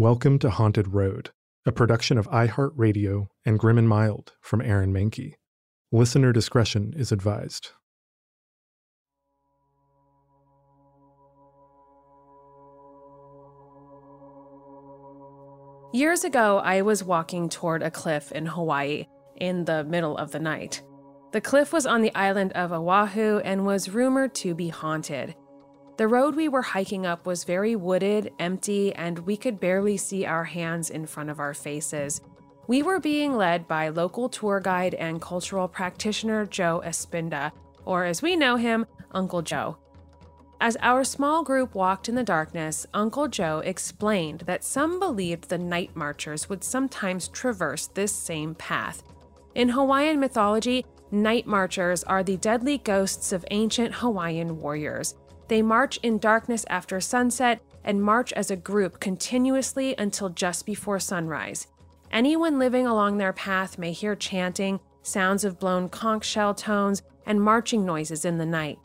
Welcome to Haunted Road, a production of iHeartRadio and Grim and Mild from Aaron Mahnke. Listener discretion is advised. Years ago, I was walking toward a cliff in Hawaii in the middle of the night. The cliff was on the island of Oahu and was rumored to be haunted. The road we were hiking up was very wooded, empty, and we could barely see our hands in front of our faces. We were being led by local tour guide and cultural practitioner Joe Espinda, or as we know him, Uncle Joe. As our small group walked in the darkness, Uncle Joe explained that some believed the night marchers would sometimes traverse this same path. In Hawaiian mythology, night marchers are the deadly ghosts of ancient Hawaiian warriors. They march in darkness after sunset and march as a group continuously until just before sunrise. Anyone living along their path may hear chanting, sounds of blown conch shell tones, and marching noises in the night.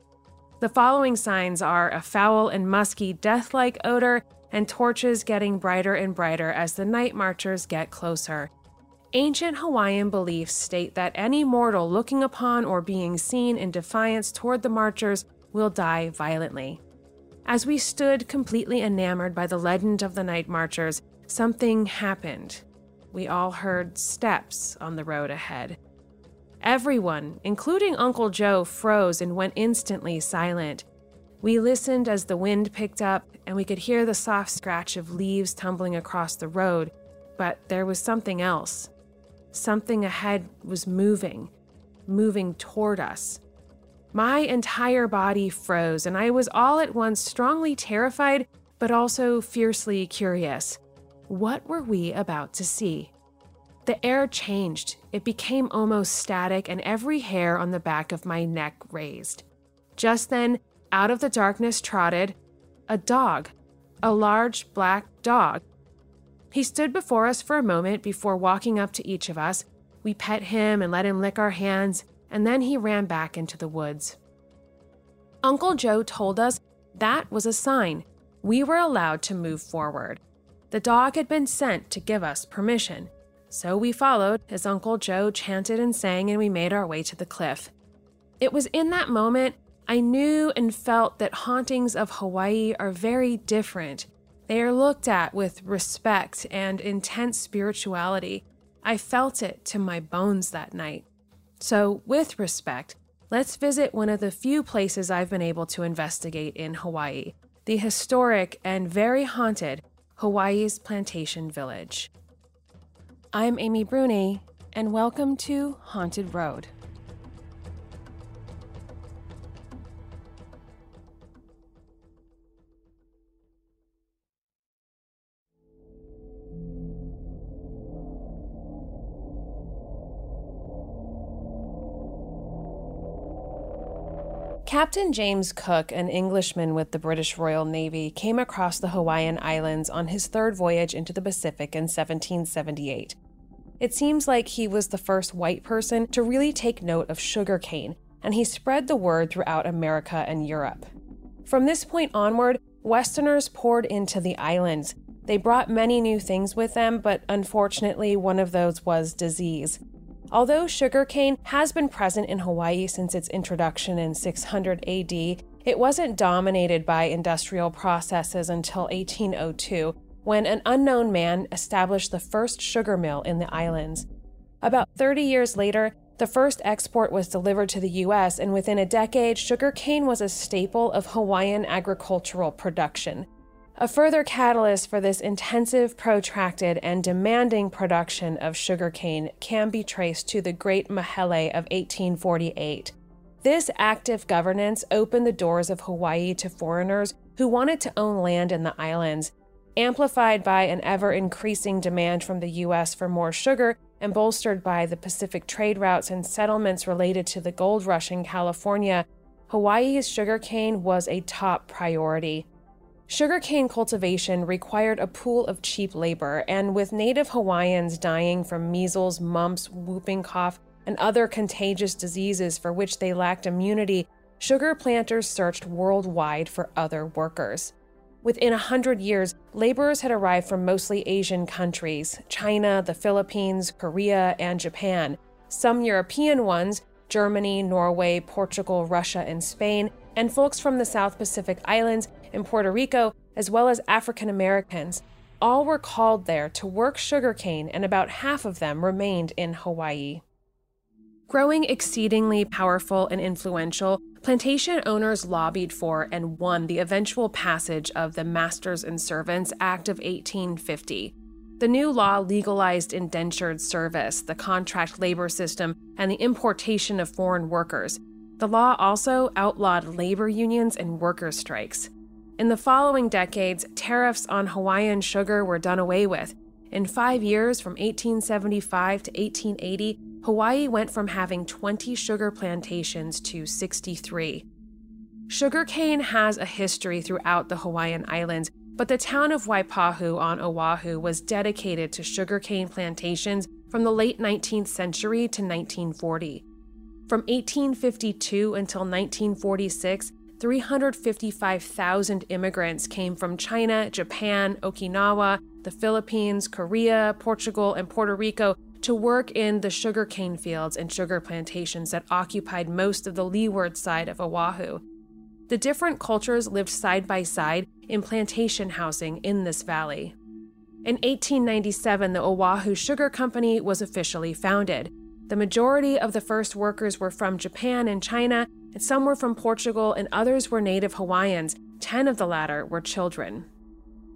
The following signs are a foul and musky death like odor and torches getting brighter and brighter as the night marchers get closer. Ancient Hawaiian beliefs state that any mortal looking upon or being seen in defiance toward the marchers will die violently. As we stood completely enamored by the legend of the night marchers, something happened. We all heard steps on the road ahead. Everyone, including Uncle Joe, froze and went instantly silent. We listened as the wind picked up and we could hear the soft scratch of leaves tumbling across the road, but there was something else. Something ahead was moving, moving toward us. My entire body froze, and I was all at once strongly terrified, but also fiercely curious. What were we about to see? The air changed. It became almost static, and every hair on the back of my neck raised. Just then, out of the darkness trotted a dog, a large black dog. He stood before us for a moment before walking up to each of us. We pet him and let him lick our hands, and then he ran back into the woods. Uncle Joe told us that was a sign we were allowed to move forward. The dog had been sent to give us permission. So we followed as Uncle Joe chanted and sang, and we made our way to the cliff. It was in that moment I knew and felt that hauntings of Hawaii are very different. They are looked at with respect and intense spirituality. I felt it to my bones that night. So, with respect, let's visit one of the few places I've been able to investigate in Hawaii the historic and very haunted Hawaii's Plantation Village. I'm Amy Bruni, and welcome to Haunted Road. Captain James Cook, an Englishman with the British Royal Navy, came across the Hawaiian Islands on his third voyage into the Pacific in 1778. It seems like he was the first white person to really take note of sugarcane, and he spread the word throughout America and Europe. From this point onward, Westerners poured into the islands. They brought many new things with them, but unfortunately, one of those was disease. Although sugarcane has been present in Hawaii since its introduction in 600 AD, it wasn't dominated by industrial processes until 1802, when an unknown man established the first sugar mill in the islands. About 30 years later, the first export was delivered to the US, and within a decade, sugarcane was a staple of Hawaiian agricultural production. A further catalyst for this intensive, protracted, and demanding production of sugarcane can be traced to the Great Mahele of 1848. This active governance opened the doors of Hawaii to foreigners who wanted to own land in the islands, amplified by an ever increasing demand from the U.S. for more sugar and bolstered by the Pacific trade routes and settlements related to the gold rush in California. Hawaii's sugarcane was a top priority. Sugarcane cultivation required a pool of cheap labor, and with native Hawaiians dying from measles, mumps, whooping cough, and other contagious diseases for which they lacked immunity, sugar planters searched worldwide for other workers. Within a hundred years, laborers had arrived from mostly Asian countries China, the Philippines, Korea, and Japan. Some European ones, Germany, Norway, Portugal, Russia, and Spain, and folks from the South Pacific Islands and Puerto Rico, as well as African Americans. All were called there to work sugarcane, and about half of them remained in Hawaii. Growing exceedingly powerful and influential, plantation owners lobbied for and won the eventual passage of the Masters and Servants Act of 1850. The new law legalized indentured service, the contract labor system, and the importation of foreign workers. The law also outlawed labor unions and worker strikes. In the following decades, tariffs on Hawaiian sugar were done away with. In five years, from 1875 to 1880, Hawaii went from having 20 sugar plantations to 63. Sugarcane has a history throughout the Hawaiian Islands, but the town of Waipahu on Oahu was dedicated to sugarcane plantations from the late 19th century to 1940. From 1852 until 1946, 355,000 immigrants came from China, Japan, Okinawa, the Philippines, Korea, Portugal, and Puerto Rico to work in the sugarcane fields and sugar plantations that occupied most of the leeward side of Oahu. The different cultures lived side by side in plantation housing in this valley. In 1897, the Oahu Sugar Company was officially founded. The majority of the first workers were from Japan and China, some were from Portugal, and others were native Hawaiians. Ten of the latter were children.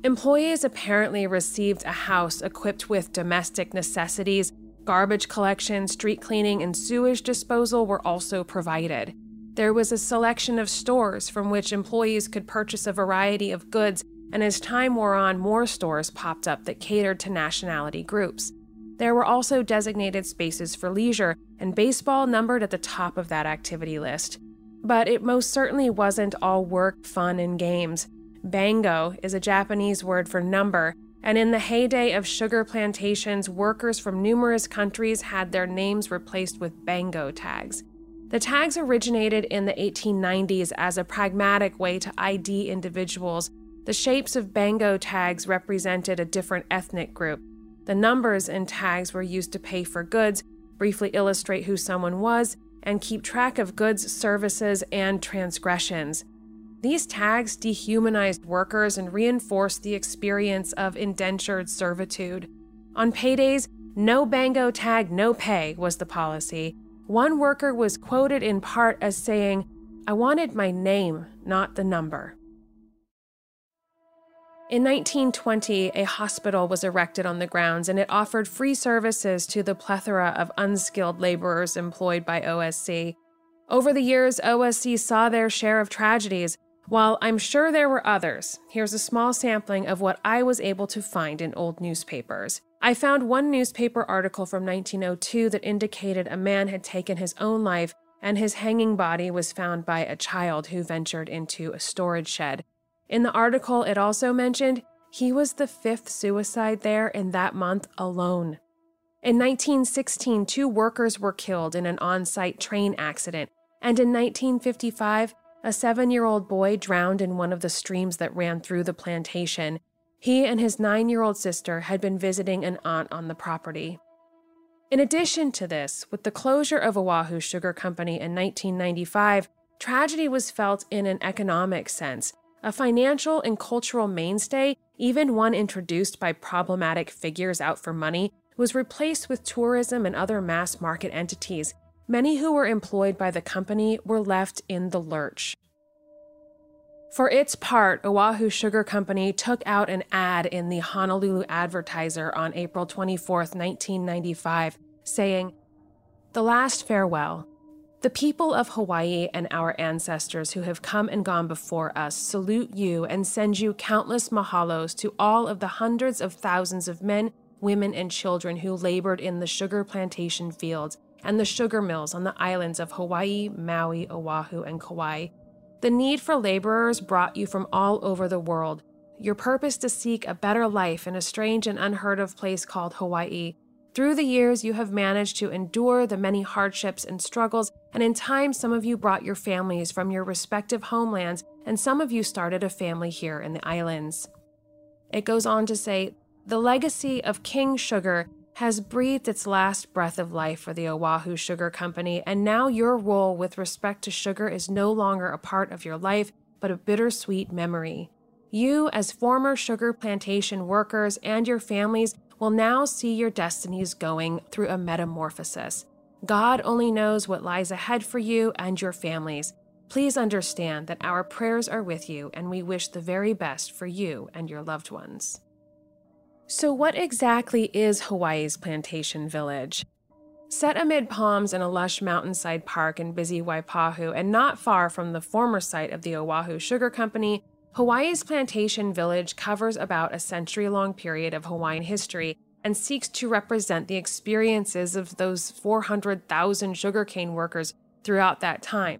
Employees apparently received a house equipped with domestic necessities, garbage collection, street cleaning, and sewage disposal were also provided. There was a selection of stores from which employees could purchase a variety of goods, and as time wore on, more stores popped up that catered to nationality groups. There were also designated spaces for leisure, and baseball numbered at the top of that activity list. But it most certainly wasn't all work, fun, and games. Bango is a Japanese word for number, and in the heyday of sugar plantations, workers from numerous countries had their names replaced with bango tags. The tags originated in the 1890s as a pragmatic way to ID individuals. The shapes of bango tags represented a different ethnic group. The numbers in tags were used to pay for goods, briefly illustrate who someone was, and keep track of goods, services, and transgressions. These tags dehumanized workers and reinforced the experience of indentured servitude. On paydays, no bango tag, no pay was the policy. One worker was quoted in part as saying, I wanted my name, not the number. In 1920, a hospital was erected on the grounds and it offered free services to the plethora of unskilled laborers employed by OSC. Over the years, OSC saw their share of tragedies, while I'm sure there were others, here's a small sampling of what I was able to find in old newspapers. I found one newspaper article from 1902 that indicated a man had taken his own life and his hanging body was found by a child who ventured into a storage shed. In the article, it also mentioned he was the fifth suicide there in that month alone. In 1916, two workers were killed in an on site train accident, and in 1955, a seven year old boy drowned in one of the streams that ran through the plantation. He and his nine year old sister had been visiting an aunt on the property. In addition to this, with the closure of Oahu Sugar Company in 1995, tragedy was felt in an economic sense. A financial and cultural mainstay, even one introduced by problematic figures out for money, was replaced with tourism and other mass market entities. Many who were employed by the company were left in the lurch. For its part, Oahu Sugar Company took out an ad in the Honolulu Advertiser on April 24, 1995, saying, The last farewell. The people of Hawaii and our ancestors who have come and gone before us salute you and send you countless mahalos to all of the hundreds of thousands of men, women, and children who labored in the sugar plantation fields and the sugar mills on the islands of Hawaii, Maui, Oahu, and Kauai the need for laborers brought you from all over the world. Your purpose to seek a better life in a strange and unheard of place called Hawaii. Through the years, you have managed to endure the many hardships and struggles, and in time, some of you brought your families from your respective homelands, and some of you started a family here in the islands. It goes on to say, the legacy of King Sugar has breathed its last breath of life for the Oahu Sugar Company, and now your role with respect to sugar is no longer a part of your life, but a bittersweet memory. You, as former sugar plantation workers, and your families will now see your destinies going through a metamorphosis. God only knows what lies ahead for you and your families. Please understand that our prayers are with you, and we wish the very best for you and your loved ones. So, what exactly is Hawaii's plantation village? Set amid palms in a lush mountainside park in busy Waipahu and not far from the former site of the Oahu Sugar Company, Hawaii's plantation village covers about a century long period of Hawaiian history and seeks to represent the experiences of those 400,000 sugarcane workers throughout that time.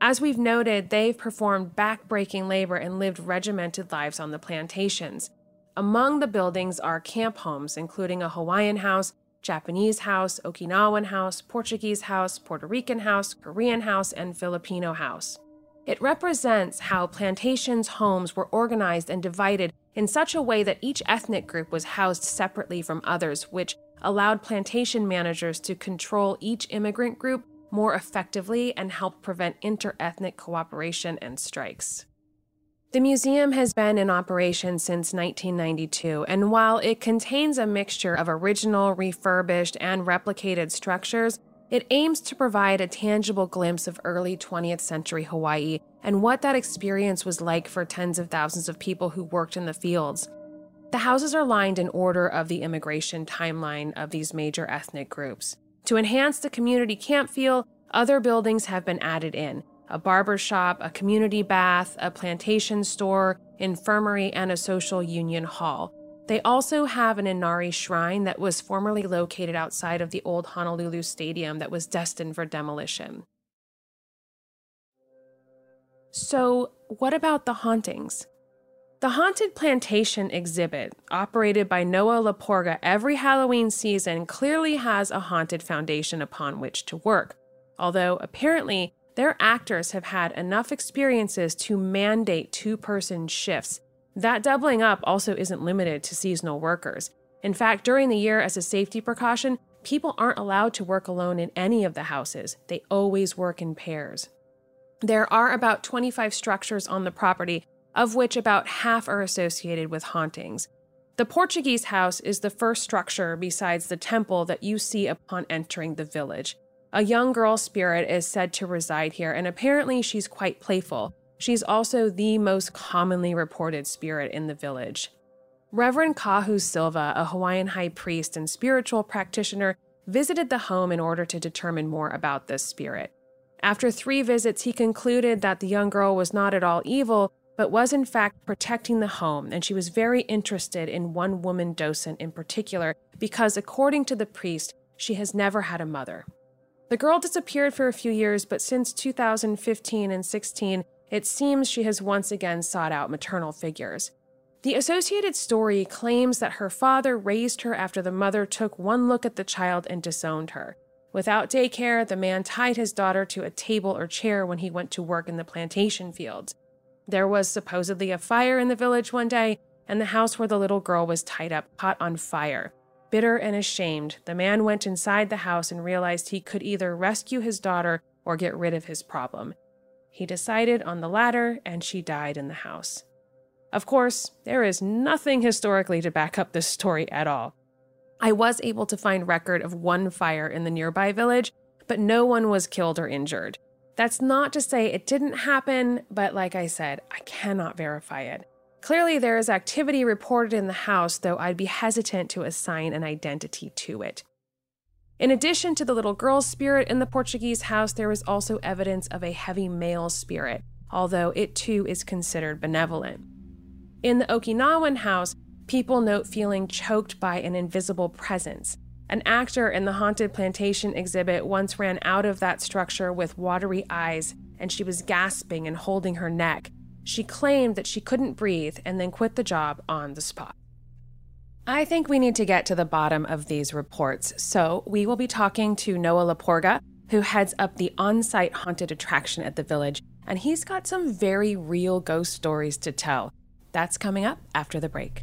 As we've noted, they've performed backbreaking labor and lived regimented lives on the plantations. Among the buildings are camp homes, including a Hawaiian house, Japanese house, Okinawan house, Portuguese house, Puerto Rican house, Korean house, and Filipino house. It represents how plantations' homes were organized and divided in such a way that each ethnic group was housed separately from others, which allowed plantation managers to control each immigrant group more effectively and help prevent interethnic cooperation and strikes. The museum has been in operation since 1992, and while it contains a mixture of original, refurbished, and replicated structures, it aims to provide a tangible glimpse of early 20th century Hawaii and what that experience was like for tens of thousands of people who worked in the fields. The houses are lined in order of the immigration timeline of these major ethnic groups. To enhance the community camp feel, other buildings have been added in, a barber shop, a community bath, a plantation store, infirmary, and a social union hall. They also have an Inari shrine that was formerly located outside of the old Honolulu Stadium that was destined for demolition. So, what about the hauntings? The Haunted Plantation exhibit, operated by Noah Laporga every Halloween season, clearly has a haunted foundation upon which to work, although apparently their actors have had enough experiences to mandate two person shifts. That doubling up also isn't limited to seasonal workers. In fact, during the year, as a safety precaution, people aren't allowed to work alone in any of the houses. They always work in pairs. There are about 25 structures on the property, of which about half are associated with hauntings. The Portuguese house is the first structure besides the temple that you see upon entering the village. A young girl spirit is said to reside here, and apparently she's quite playful. She's also the most commonly reported spirit in the village. Reverend Kahu Silva, a Hawaiian high priest and spiritual practitioner, visited the home in order to determine more about this spirit. After three visits, he concluded that the young girl was not at all evil, but was in fact protecting the home, and she was very interested in one woman docent in particular because, according to the priest, she has never had a mother. The girl disappeared for a few years, but since 2015 and 16, it seems she has once again sought out maternal figures. The Associated Story claims that her father raised her after the mother took one look at the child and disowned her. Without daycare, the man tied his daughter to a table or chair when he went to work in the plantation fields. There was supposedly a fire in the village one day, and the house where the little girl was tied up caught on fire. Bitter and ashamed, the man went inside the house and realized he could either rescue his daughter or get rid of his problem. He decided on the latter, and she died in the house. Of course, there is nothing historically to back up this story at all. I was able to find record of one fire in the nearby village, but no one was killed or injured. That's not to say it didn't happen, but like I said, I cannot verify it. Clearly, there is activity reported in the house, though I'd be hesitant to assign an identity to it. In addition to the little girl's spirit in the Portuguese house, there is also evidence of a heavy male spirit, although it too is considered benevolent. In the Okinawan house, people note feeling choked by an invisible presence. An actor in the Haunted Plantation exhibit once ran out of that structure with watery eyes, and she was gasping and holding her neck. She claimed that she couldn't breathe and then quit the job on the spot. I think we need to get to the bottom of these reports, so we will be talking to Noah Laporga, who heads up the on site haunted attraction at the village, and he's got some very real ghost stories to tell. That's coming up after the break.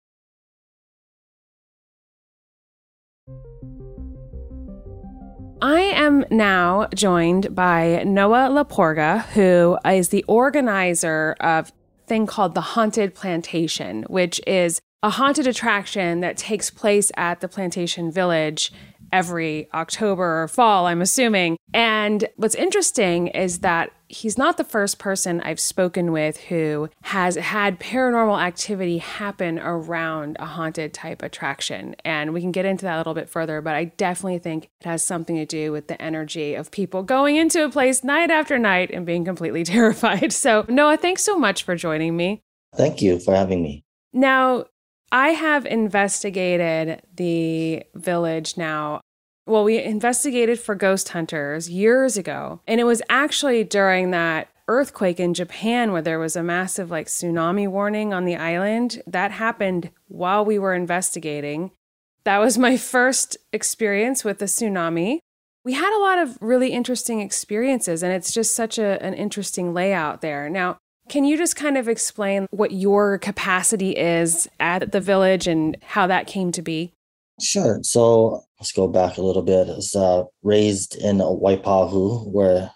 I am now joined by Noah Laporga, who is the organizer of thing called the Haunted Plantation, which is a haunted attraction that takes place at the Plantation Village every October or fall, I'm assuming. And what's interesting is that he's not the first person I've spoken with who has had paranormal activity happen around a haunted type attraction. And we can get into that a little bit further, but I definitely think it has something to do with the energy of people going into a place night after night and being completely terrified. So, Noah, thanks so much for joining me. Thank you for having me. Now, I have investigated the village now. Well, we investigated for ghost hunters years ago. And it was actually during that earthquake in Japan where there was a massive like tsunami warning on the island. That happened while we were investigating. That was my first experience with the tsunami. We had a lot of really interesting experiences, and it's just such a, an interesting layout there. Now, can you just kind of explain what your capacity is at the village and how that came to be? Sure. So let's go back a little bit. I was uh, raised in Waipahu, where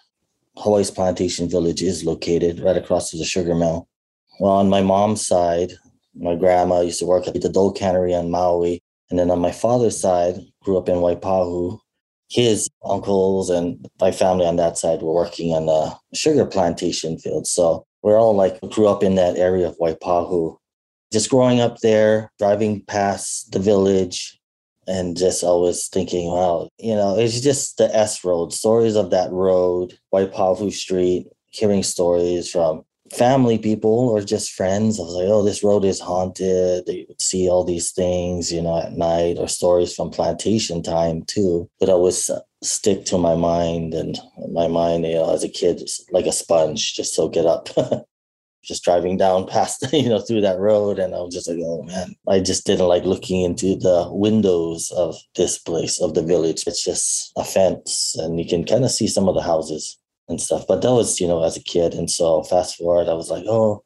Hawaii's Plantation Village is located, right across from the sugar mill. Well, on my mom's side, my grandma used to work at the Dole Cannery on Maui. And then on my father's side, grew up in Waipahu. His uncles and my family on that side were working on the sugar plantation field. So we're all like grew up in that area of Waipahu. Just growing up there, driving past the village, and just always thinking, wow, you know, it's just the S road, stories of that road, Waipahu Street, hearing stories from family people or just friends. I was like, oh, this road is haunted. They see all these things, you know, at night or stories from plantation time too. But always stick to my mind and my mind, you know, as a kid, like a sponge, just soak it up. just driving down past, you know, through that road. And I was just like, oh man, I just didn't like looking into the windows of this place, of the village. It's just a fence and you can kind of see some of the houses and stuff. But that was, you know, as a kid. And so fast forward, I was like, oh,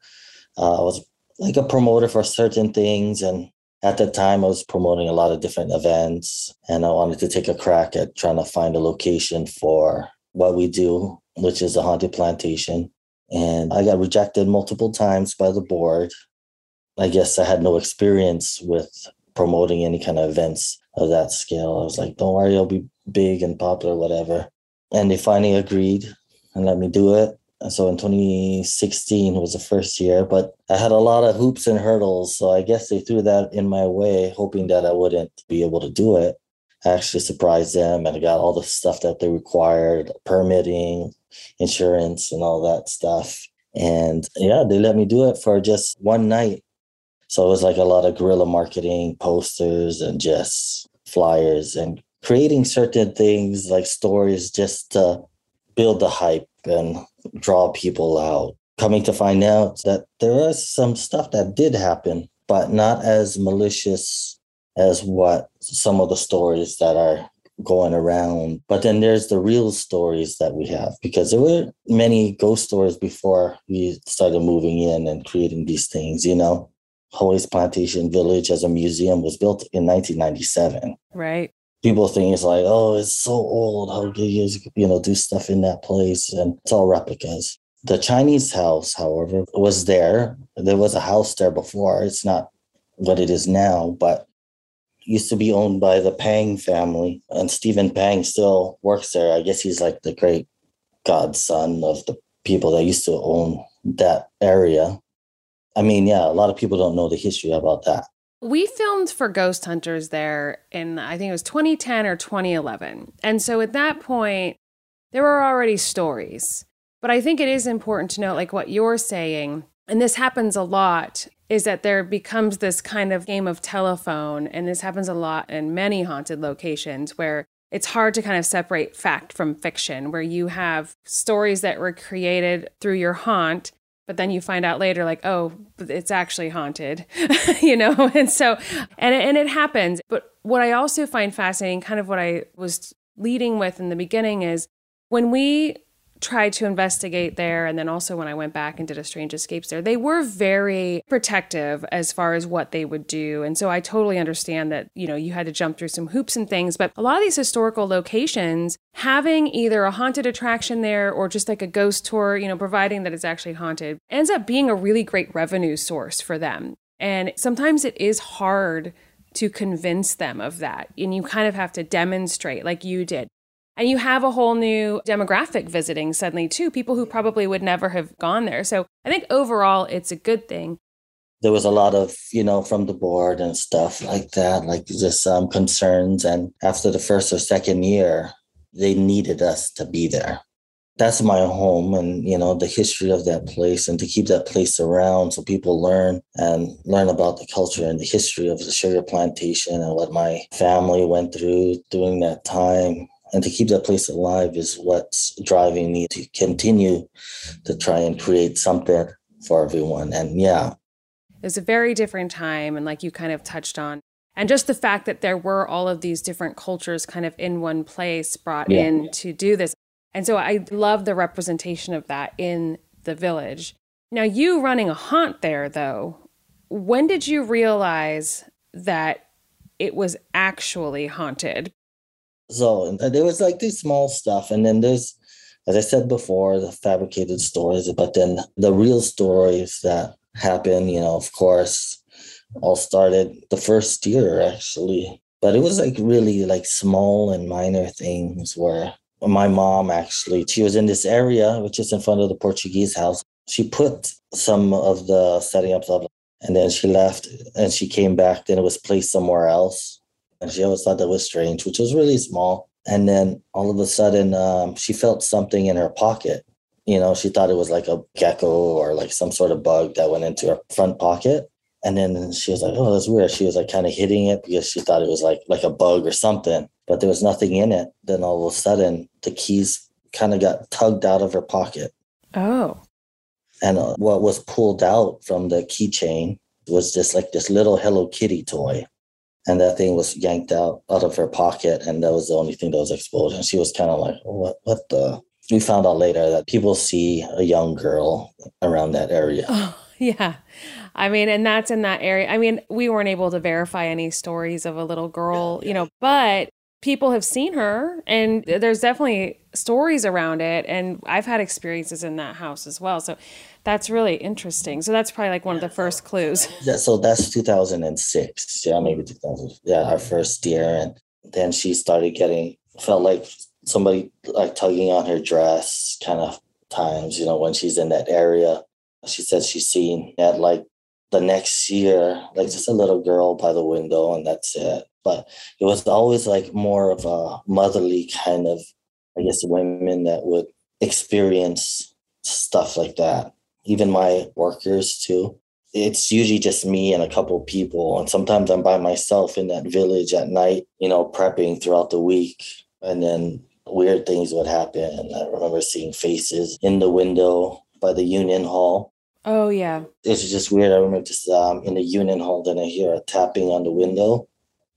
uh, I was like a promoter for certain things. And at the time, I was promoting a lot of different events. And I wanted to take a crack at trying to find a location for what we do, which is a haunted plantation. And I got rejected multiple times by the board. I guess I had no experience with promoting any kind of events of that scale. I was like, don't worry, I'll be big and popular, whatever. And they finally agreed and let me do it. So in 2016 was the first year, but I had a lot of hoops and hurdles. So I guess they threw that in my way, hoping that I wouldn't be able to do it. I actually surprised them and I got all the stuff that they required permitting, insurance, and all that stuff. And yeah, they let me do it for just one night. So it was like a lot of guerrilla marketing, posters, and just flyers and creating certain things like stories just to build the hype and draw people out. Coming to find out that there was some stuff that did happen, but not as malicious as what some of the stories that are going around. But then there's the real stories that we have because there were many ghost stories before we started moving in and creating these things, you know. Hawaii's Plantation Village as a museum was built in 1997. Right. People think it's like, oh, it's so old. How can you, you know, do stuff in that place? And it's all replicas. The Chinese house, however, was there. There was a house there before. It's not what it is now, but used to be owned by the Pang family, and Stephen Pang still works there. I guess he's like the great godson of the people that used to own that area. I mean, yeah, a lot of people don't know the history about that. We filmed for Ghost Hunters there in, I think it was 2010 or 2011. And so at that point, there were already stories. But I think it is important to note, like what you're saying, and this happens a lot is that there becomes this kind of game of telephone. And this happens a lot in many haunted locations where it's hard to kind of separate fact from fiction, where you have stories that were created through your haunt, but then you find out later, like, oh, it's actually haunted, you know? And so, and, and it happens. But what I also find fascinating, kind of what I was leading with in the beginning, is when we tried to investigate there and then also when I went back and did a strange escapes there they were very protective as far as what they would do and so I totally understand that you know you had to jump through some hoops and things but a lot of these historical locations having either a haunted attraction there or just like a ghost tour you know providing that it's actually haunted ends up being a really great revenue source for them and sometimes it is hard to convince them of that. And you kind of have to demonstrate, like you did. And you have a whole new demographic visiting suddenly, too, people who probably would never have gone there. So I think overall, it's a good thing. There was a lot of, you know, from the board and stuff like that, like just um, concerns. And after the first or second year, they needed us to be there. That's my home and, you know, the history of that place and to keep that place around so people learn and learn about the culture and the history of the sugar plantation and what my family went through during that time and to keep that place alive is what's driving me to continue to try and create something for everyone. And yeah. It was a very different time. And like you kind of touched on, and just the fact that there were all of these different cultures kind of in one place brought yeah. in to do this. And so I love the representation of that in the village. Now, you running a haunt there, though, when did you realize that it was actually haunted? So there was like this small stuff, and then there's, as I said before, the fabricated stories, but then the real stories that happen. You know, of course, all started the first year actually, but it was like really like small and minor things where my mom actually she was in this area which is in front of the Portuguese house. She put some of the setting ups of and then she left and she came back, then it was placed somewhere else she always thought that was strange, which was really small. And then all of a sudden, um, she felt something in her pocket. You know, she thought it was like a gecko or like some sort of bug that went into her front pocket. And then she was like, "Oh, that's weird." She was like kind of hitting it because she thought it was like like a bug or something, but there was nothing in it. Then all of a sudden, the keys kind of got tugged out of her pocket. Oh. And uh, what was pulled out from the keychain was just like this little Hello Kitty toy. And that thing was yanked out out of her pocket, and that was the only thing that was exposed. And she was kind of like, "What? What the?" We found out later that people see a young girl around that area. Oh, yeah. I mean, and that's in that area. I mean, we weren't able to verify any stories of a little girl, you know, but people have seen her and there's definitely stories around it and I've had experiences in that house as well. So that's really interesting. So that's probably like one of the first clues. Yeah, so that's 2006. Yeah, maybe 2000. Yeah, our first year and then she started getting felt like somebody like tugging on her dress kind of times, you know, when she's in that area. She said she's seen at like the next year, like just a little girl by the window, and that's it. But it was always like more of a motherly kind of, I guess, women that would experience stuff like that. Even my workers too. It's usually just me and a couple people, and sometimes I'm by myself in that village at night, you know, prepping throughout the week, and then weird things would happen. I remember seeing faces in the window by the union hall Oh yeah. It's just weird. I remember just um, in the union hall, then I hear a tapping on the window.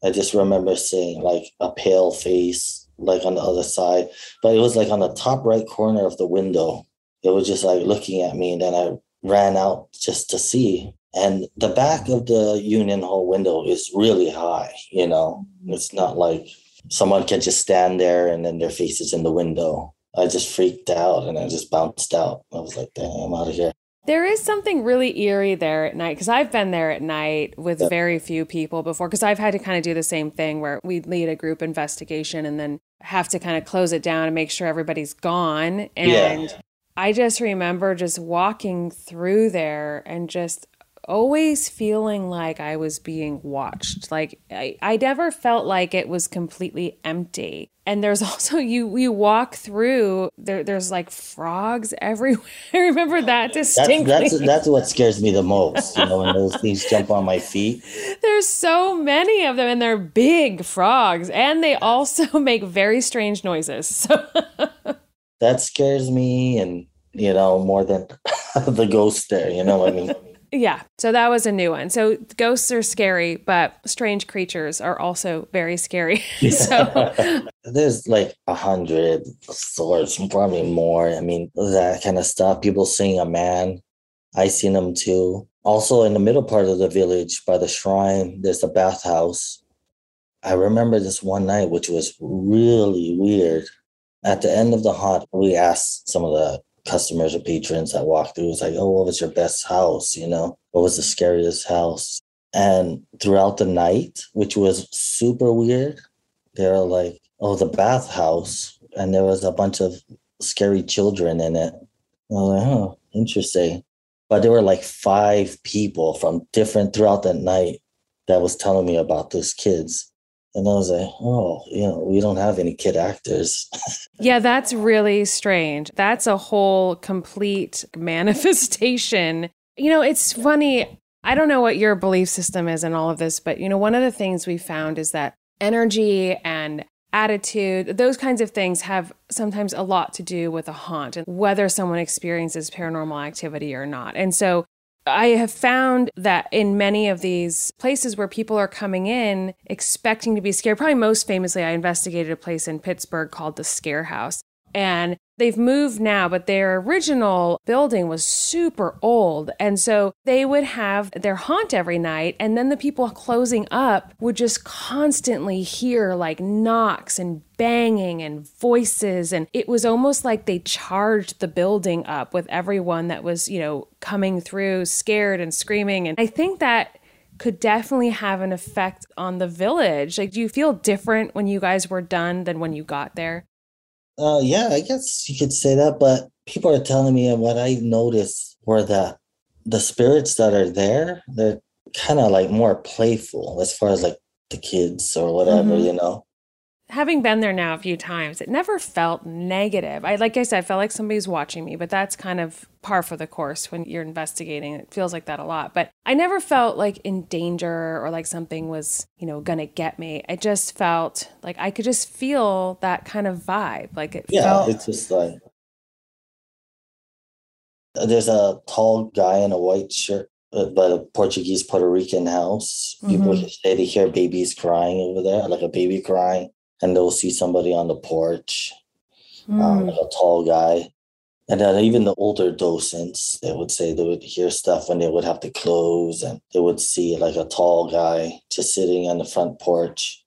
I just remember seeing like a pale face, like on the other side, but it was like on the top right corner of the window. It was just like looking at me, and then I ran out just to see. And the back of the union hall window is really high. You know, it's not like someone can just stand there and then their face is in the window. I just freaked out and I just bounced out. I was like, "Damn, I'm out of here." There is something really eerie there at night because I've been there at night with yeah. very few people before because I've had to kind of do the same thing where we lead a group investigation and then have to kind of close it down and make sure everybody's gone. And yeah. I just remember just walking through there and just always feeling like I was being watched. Like I, I never felt like it was completely empty. And there's also you you walk through there there's like frogs everywhere. I remember that distinctly. That's, that's, that's what scares me the most, you know, when those things jump on my feet. There's so many of them and they're big frogs and they also make very strange noises. So that scares me and you know more than the ghost there, you know what I mean? Yeah. So that was a new one. So ghosts are scary, but strange creatures are also very scary. so there's like a hundred sorts, probably more. I mean, that kind of stuff. People seeing a man. I seen them too. Also in the middle part of the village by the shrine, there's a bathhouse. I remember this one night, which was really weird. At the end of the haunt, we asked some of the customers or patrons that walked through was like, oh, what was your best house? You know, what was the scariest house? And throughout the night, which was super weird, they were like, oh, the bathhouse. And there was a bunch of scary children in it. I was like, oh, interesting. But there were like five people from different throughout the night that was telling me about those kids. And I was like, oh, you know, we don't have any kid actors. yeah, that's really strange. That's a whole complete manifestation. You know, it's funny. I don't know what your belief system is in all of this, but, you know, one of the things we found is that energy and attitude, those kinds of things have sometimes a lot to do with a haunt and whether someone experiences paranormal activity or not. And so I have found that in many of these places where people are coming in expecting to be scared, probably most famously, I investigated a place in Pittsburgh called the Scare House. And they've moved now, but their original building was super old. And so they would have their haunt every night. And then the people closing up would just constantly hear like knocks and banging and voices. And it was almost like they charged the building up with everyone that was, you know, coming through scared and screaming. And I think that could definitely have an effect on the village. Like, do you feel different when you guys were done than when you got there? Uh, yeah, I guess you could say that. But people are telling me, and what I noticed were that the spirits that are there, they're kind of like more playful as far as like the kids or whatever, mm-hmm. you know having been there now a few times, it never felt negative. I like I said, I felt like somebody's watching me, but that's kind of par for the course when you're investigating. It feels like that a lot. But I never felt like in danger or like something was, you know, gonna get me. I just felt like I could just feel that kind of vibe. Like it yeah, felt it's just like There's a tall guy in a white shirt uh, by a Portuguese Puerto Rican house. People Mhm. say they hear babies crying over there, like a baby crying, and they'll see somebody on the porch, um, Mm. like a tall guy. And then even the older docents, they would say they would hear stuff when they would have to close, and they would see like a tall guy just sitting on the front porch,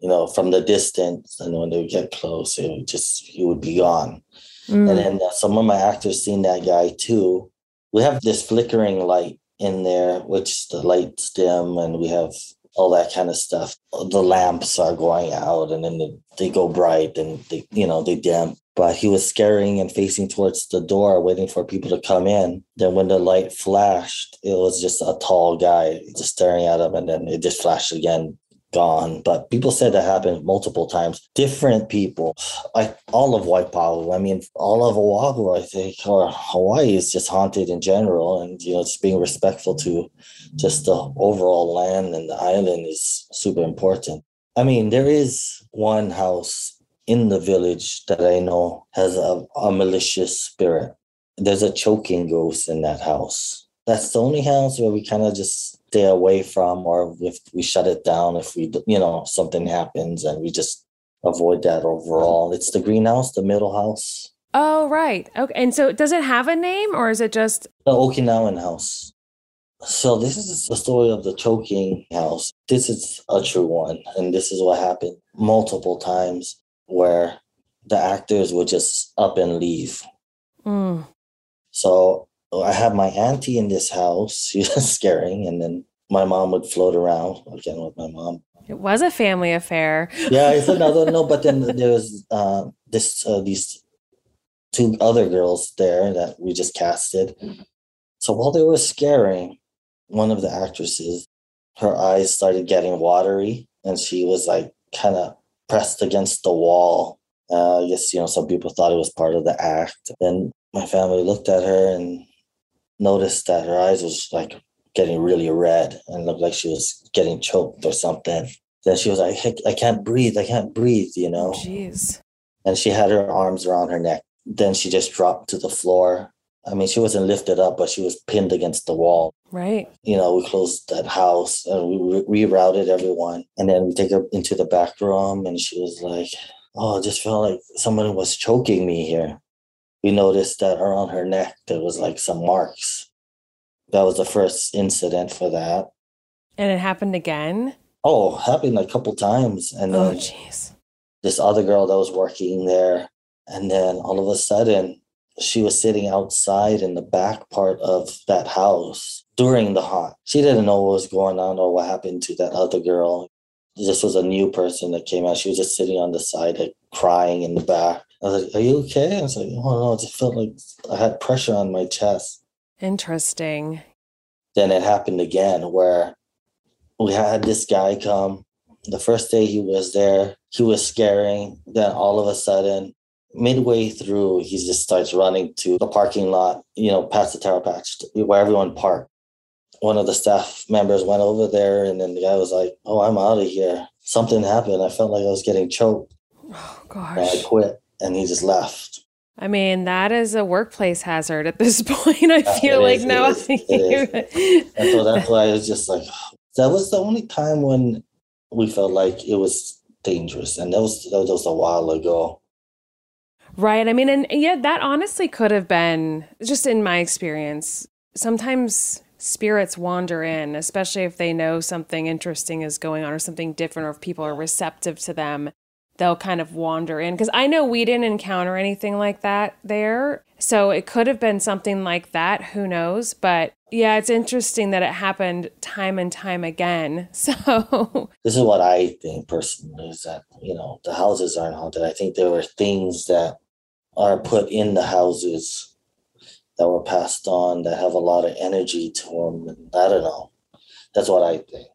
you know, from the distance. And when they would get close, it would just he would be gone. Mm. And then uh, some of my actors seen that guy too. We have this flickering light in there, which the lights dim, and we have all that kind of stuff. The lamps are going out, and then they, they go bright, and they you know they dim. But he was scaring and facing towards the door, waiting for people to come in. Then when the light flashed, it was just a tall guy just staring at him, and then it just flashed again, gone. But people said that happened multiple times. Different people. I all of Waipahu. I mean, all of Oahu. I think, or Hawaii is just haunted in general, and you know, just being respectful to just the overall land and the island is super important. I mean, there is one house in the village that I know has a, a malicious spirit. There's a choking ghost in that house. That's the only house where we kind of just stay away from, or if we shut it down, if we, you know, something happens and we just avoid that overall. It's the greenhouse, the middle house, Oh, right. Okay. And so does it have a name or is it just the Okinawan house. So this is the story of the choking house. This is a true one, and this is what happened multiple times where the actors would just up and leave. Mm. So I have my auntie in this house. She was scaring, and then my mom would float around again with my mom. It was a family affair. Yeah, it's another no, but then there was uh, this uh, these two other girls there that we just casted. So while they were scaring, one of the actresses, her eyes started getting watery, and she was like kind of pressed against the wall. Uh, I guess you know some people thought it was part of the act. Then my family looked at her and noticed that her eyes was like getting really red and looked like she was getting choked or something. Then she was like, "I- I can't breathe. I can't breathe, you know. Jeez. And she had her arms around her neck. Then she just dropped to the floor. I mean, she wasn't lifted up, but she was pinned against the wall. Right. You know, we closed that house and we re- rerouted everyone. And then we take her into the back room and she was like, Oh, I just felt like someone was choking me here. We noticed that around her neck there was like some marks. That was the first incident for that. And it happened again. Oh, happened a couple times. And Oh, jeez. this other girl that was working there. And then all of a sudden, she was sitting outside in the back part of that house during the haunt. She didn't know what was going on or what happened to that other girl. This was a new person that came out. She was just sitting on the side, like, crying in the back. I was like, Are you okay? I was like, Oh no, it just felt like I had pressure on my chest. Interesting. Then it happened again where we had this guy come. The first day he was there, he was scaring. Then all of a sudden, midway through, he just starts running to the parking lot, you know, past the Taro Patch where everyone parked. One of the staff members went over there, and then the guy was like, Oh, I'm out of here. Something happened. I felt like I was getting choked. Oh, gosh! And I quit. And he just left. I mean, that is a workplace hazard at this point. I Yeah, feel like is, no. it is, it And so that's why I was just like, that was the only time when we felt like it was dangerous. And that was that was a while ago. Right. I mean, and yeah, that honestly could have been just in my experience. Sometimes spirits wander in, especially if they know something interesting is going on or something different, or if people are receptive to them, they'll kind of wander in. Because I know we didn't encounter anything like that there. So it could have been something like that. Who knows? But yeah, it's interesting that it happened time and time again. So, This is what I think personally is that, you know, the houses aren't haunted. I think there were things that are put in the houses that were passed on that have a lot of energy to them. And I don't know. That's what I think.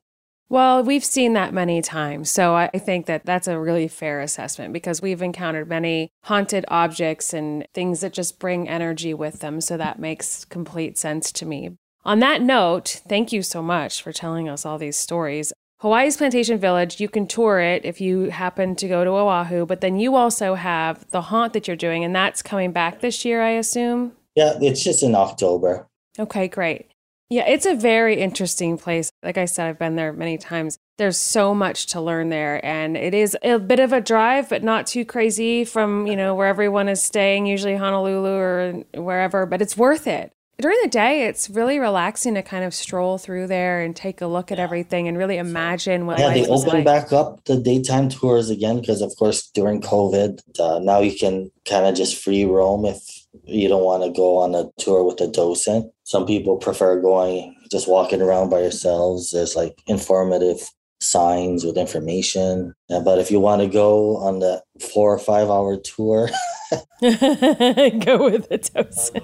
Well, we've seen that many times. So I think that that's a really fair assessment because we've encountered many haunted objects and things that just bring energy with them. So that makes complete sense to me. On that note, thank you so much for telling us all these stories. Hawaii's Plantation Village, you can tour it if you happen to go to Oahu, but then you also have the haunt that you're doing, and that's coming back this year, I assume. Yeah, it's just in October. Okay, great. Yeah, it's a very interesting place. Like I said, I've been there many times. There's so much to learn there and it is a bit of a drive but not too crazy from, you know, where everyone is staying, usually Honolulu or wherever, but it's worth it during the day it's really relaxing to kind of stroll through there and take a look at everything and really imagine what yeah they open like. back up the daytime tours again because of course during covid uh, now you can kind of just free roam if you don't want to go on a tour with a docent some people prefer going just walking around by yourselves there's like informative signs with information. But if you want to go on the four or five hour tour, go with a toast.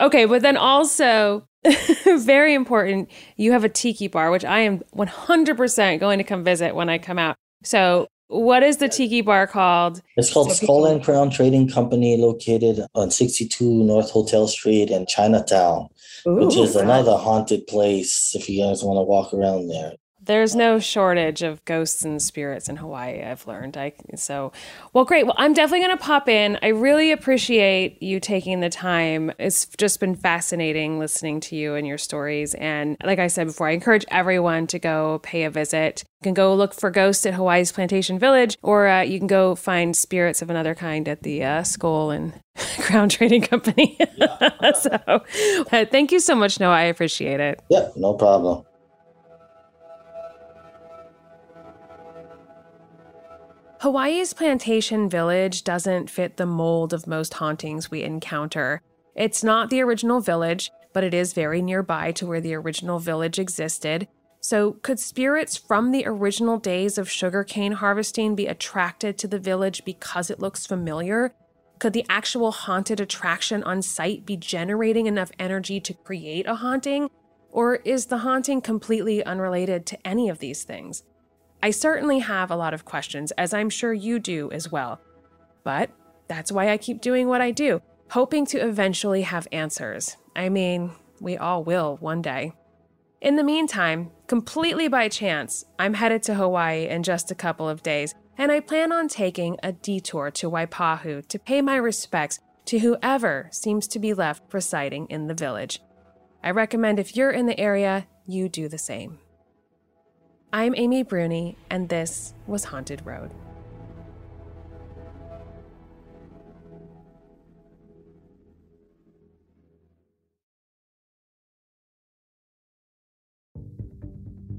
okay, but then also, very important, you have a tiki bar, which I am 100% going to come visit when I come out. So, what is the tiki bar called? It's called so Skull and Crown Trading Company, located on 62 North Hotel Street in Chinatown. Ooh, which is another haunted place if you guys want to walk around there. There's no shortage of ghosts and spirits in Hawaii, I've learned. I so well great. Well, I'm definitely going to pop in. I really appreciate you taking the time. It's just been fascinating listening to you and your stories and like I said before, I encourage everyone to go pay a visit. You can go look for ghosts at Hawaii's Plantation Village or uh, you can go find spirits of another kind at the uh, Skull and Crown Trading Company. so, uh, thank you so much, Noah. I appreciate it. Yeah, no problem. Hawaii's plantation village doesn't fit the mold of most hauntings we encounter. It's not the original village, but it is very nearby to where the original village existed. So, could spirits from the original days of sugarcane harvesting be attracted to the village because it looks familiar? Could the actual haunted attraction on site be generating enough energy to create a haunting? Or is the haunting completely unrelated to any of these things? I certainly have a lot of questions, as I'm sure you do as well. But that's why I keep doing what I do, hoping to eventually have answers. I mean, we all will one day. In the meantime, completely by chance, I'm headed to Hawaii in just a couple of days, and I plan on taking a detour to Waipahu to pay my respects to whoever seems to be left residing in the village. I recommend if you're in the area, you do the same. I'm Amy Bruni, and this was Haunted Road.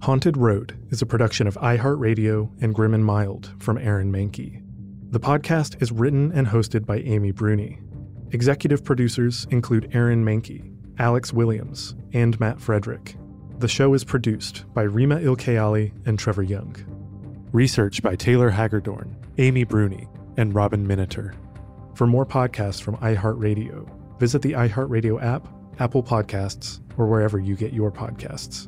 Haunted Road is a production of iHeartRadio and Grim and Mild from Aaron Mahnke. The podcast is written and hosted by Amy Bruni. Executive producers include Aaron Mahnke, Alex Williams, and Matt Frederick. The show is produced by Rima Ilkayali and Trevor Young. Research by Taylor Hagerdorn, Amy Bruni, and Robin Miniter. For more podcasts from iHeartRadio, visit the iHeartRadio app, Apple Podcasts, or wherever you get your podcasts.